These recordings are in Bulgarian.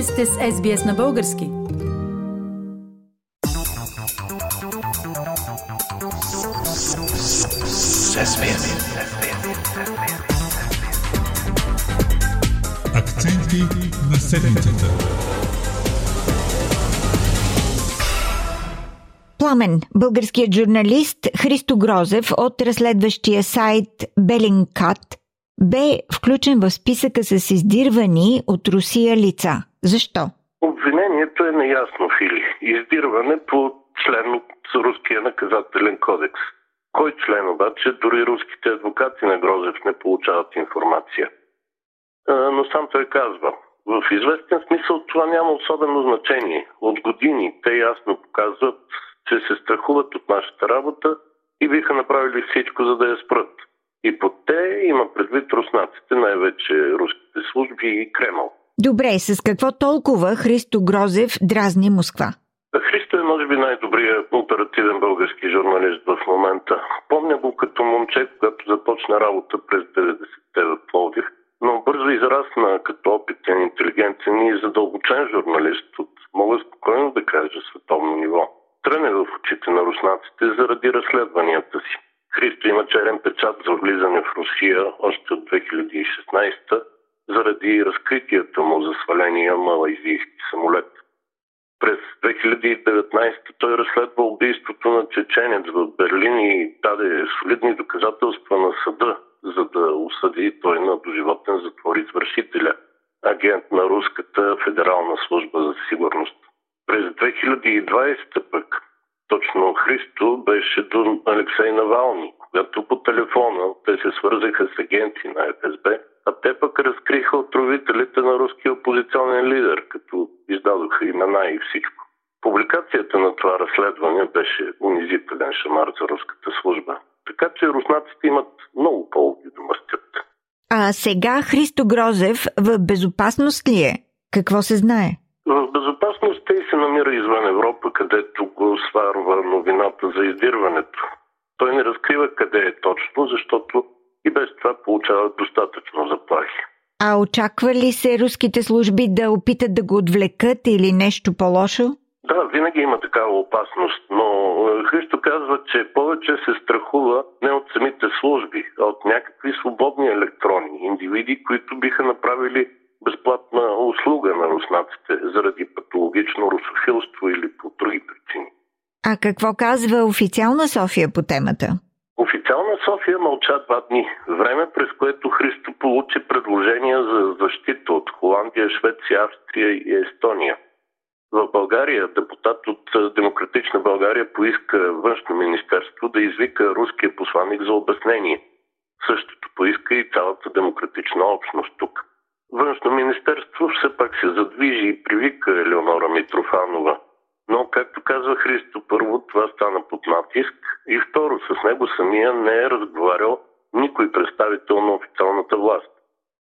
Вие сте с SBS на български. Акценти на седмицата. Пламен, българският журналист Христо Грозев от разследващия сайт Белинкат бе включен в списъка с издирвани от Русия лица. Защо? Обвинението е неясно, Фили. Издирване по член от Руския наказателен кодекс. Кой член обаче? Дори руските адвокати на Грозев не получават информация. Но сам той казва, в известен смисъл това няма особено значение. От години те ясно показват, че се страхуват от нашата работа и биха направили всичко, за да я спрат. И под те има предвид руснаците, най-вече руските служби и Кремъл. Добре, с какво толкова Христо Грозев дразни Москва? Христо е, може би, най-добрият оперативен български журналист в момента. Помня го като момче, когато започна работа през 90-те в Пловдив, но бързо израсна като опитен, интелигентен и задълбочен журналист от, мога спокойно да кажа, световно ниво. Тръне в очите на руснаците заради разследванията си. Христо има черен печат за влизане в Русия още от 2016 заради разкритията му за сваления малайзийски самолет. През 2019 той разследва убийството на чеченец в Берлин и даде солидни доказателства на съда, за да осъди той на доживотен затвор извършителя, агент на Руската федерална служба за сигурност. През 2020 пък точно Христо беше до Алексей Навални, когато по телефона те се свързаха с агенти на ФСБ, те пък разкриха отровителите на руския опозиционен лидер, като издадоха имена и всичко. Публикацията на това разследване беше унизителен шамар за руската служба. Така че руснаците имат много поводи да мъстят. А сега Христо Грозев в безопасност ли е? Какво се знае? В безопасност те се намира извън Европа, където го сварва новината за издирването. Той не разкрива къде е точно, защото и без това получава достатъчно заплахи. А очаква ли се руските служби да опитат да го отвлекат или нещо по-лошо? Да, винаги има такава опасност, но е, Христо казва, че повече се страхува не от самите служби, а от някакви свободни електрони, индивиди, които биха направили безплатна услуга на руснаците заради патологично русофилство или по други причини. А какво казва официална София по темата? Официална София мълча два дни. Време, през което Христо получи предложения за защита от Холандия, Швеция, Австрия и Естония. В България депутат от Демократична България поиска външно министерство да извика руския посланник за обяснение. Същото поиска и цялата демократична общност тук. Външно министерство все пак се задвижи и привика Елеонора Митрофанова. Но, както казва Христо, първо това стана под натиск и второ, с него самия не е разговарял никой представител на официалната власт.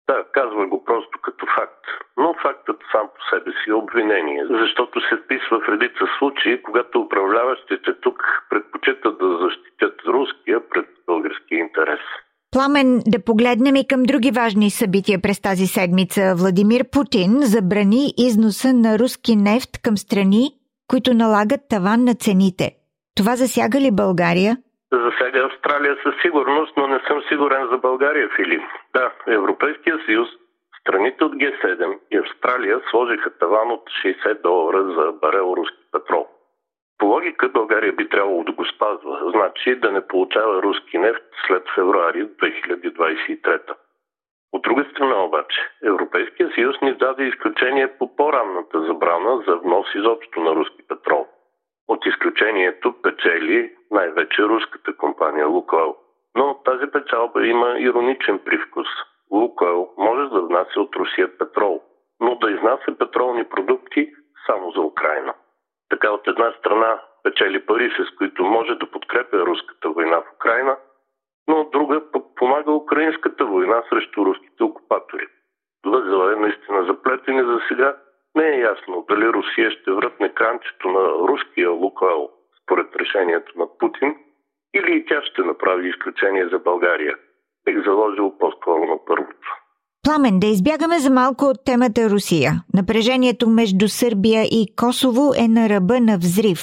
Да, казва го просто като факт. Но фактът сам по себе си е обвинение, защото се вписва в редица случаи, когато управляващите тук предпочитат да защитят руския пред българския интерес. Пламен, да погледнем и към други важни събития през тази седмица. Владимир Путин забрани износа на руски нефт към страни, които налагат таван на цените. Това засяга ли България? Засяга Австралия със сигурност, но не съм сигурен за България, Филип. Да, Европейския съюз, страните от Г7 и Австралия сложиха таван от 60 долара за барел руски петрол. По логика България би трябвало да го спазва, значи да не получава руски нефт след февруари 2023. От друга страна обаче, Европейския съюз ни даде изключение по по-ранната забрана за внос изобщо на руски петрол. От изключението печели най-вече руската компания Лукойл. Но тази печалба има ироничен привкус. Лукойл може да внася от Русия петрол, но да изнася петролни продукти само за Украина. Така от една страна печели пари, с които може да подкрепя руската война в Украина, но от друга помага украинската война срещу руските окупатори. Възела е наистина заплетен и за сега не е ясно дали Русия ще врътне кранчето на руския Лукойл според решението на Путин или и тя ще направи изключение за България. Бих заложил по-скоро на първото. Пламен, да избягаме за малко от темата Русия. Напрежението между Сърбия и Косово е на ръба на взрив.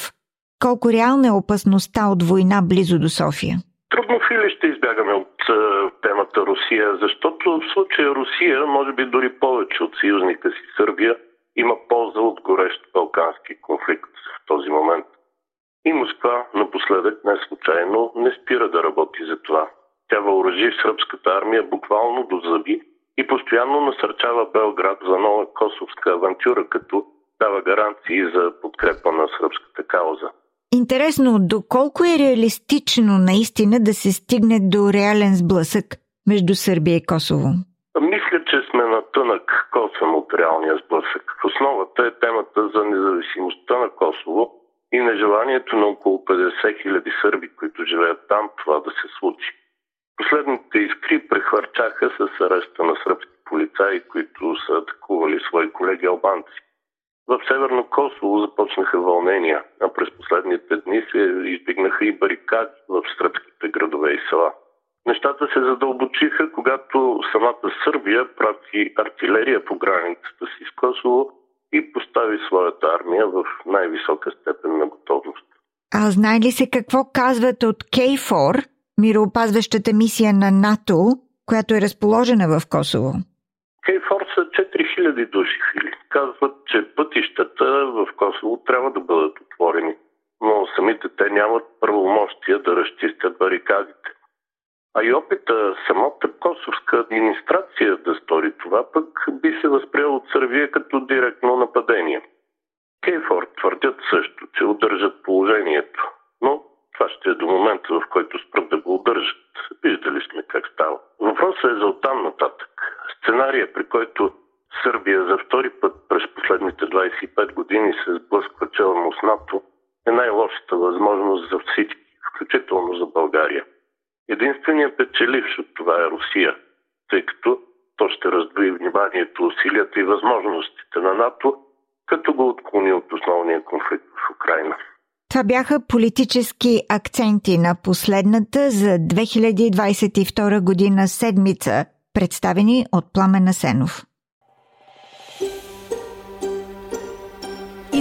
Колко реална е опасността от война близо до София? Трудно фили ще избягаме от е, темата Русия, защото в случая Русия, може би дори повече от съюзника си Сърбия, има полза от горещ балкански конфликт в този момент. И Москва напоследък не случайно не спира да работи за това. Тя въоръжи сръбската армия буквално до зъби и постоянно насърчава Белград за нова косовска авантюра, като дава гаранции за подкрепа на сръбската кауза. Интересно, доколко е реалистично наистина да се стигне до реален сблъсък между Сърбия и Косово? Мисля, че сме на тънък косвен от реалния сблъсък. В основата е темата за независимостта на Косово и нежеланието на около 50 хиляди сърби, които живеят там, това да се случи. Последните искри прехвърчаха с ареста на сръбски полицаи, които са атакували свои колеги албанци. В Северно Косово започнаха вълнения, а през последните дни се издигнаха и барикади в сръбските градове и села. Се задълбочиха, когато самата Сърбия прати артилерия по границата си с Косово и постави своята армия в най-висока степен на готовност. А знае ли се какво казват от Кейфор, мироопазващата мисия на НАТО, която е разположена в Косово? Кейфор са 4000 души фили. Казват, че пътищата в Косово трябва да бъдат отворени, но самите те нямат правомощия да разчистят барикадите. А и опита самата косовска администрация да стори това пък би се възприел от Сърбия като директно нападение. Кейфорд твърдят също, че удържат положението, но това ще е до момента, в който спрат да го удържат. Виждали сме как става. Въпросът е за оттам нататък. Сценария, при който Сърбия за втори път през последните 25 години се сблъсква челно с НАТО, е най-лошата възможност за всички, включително за България. Единственият печеливш от това е Русия, тъй като то ще раздвои вниманието, усилията и възможностите на НАТО, като го отклони от основния конфликт в Украина. Това бяха политически акценти на последната за 2022 година седмица, представени от Пламена Сенов.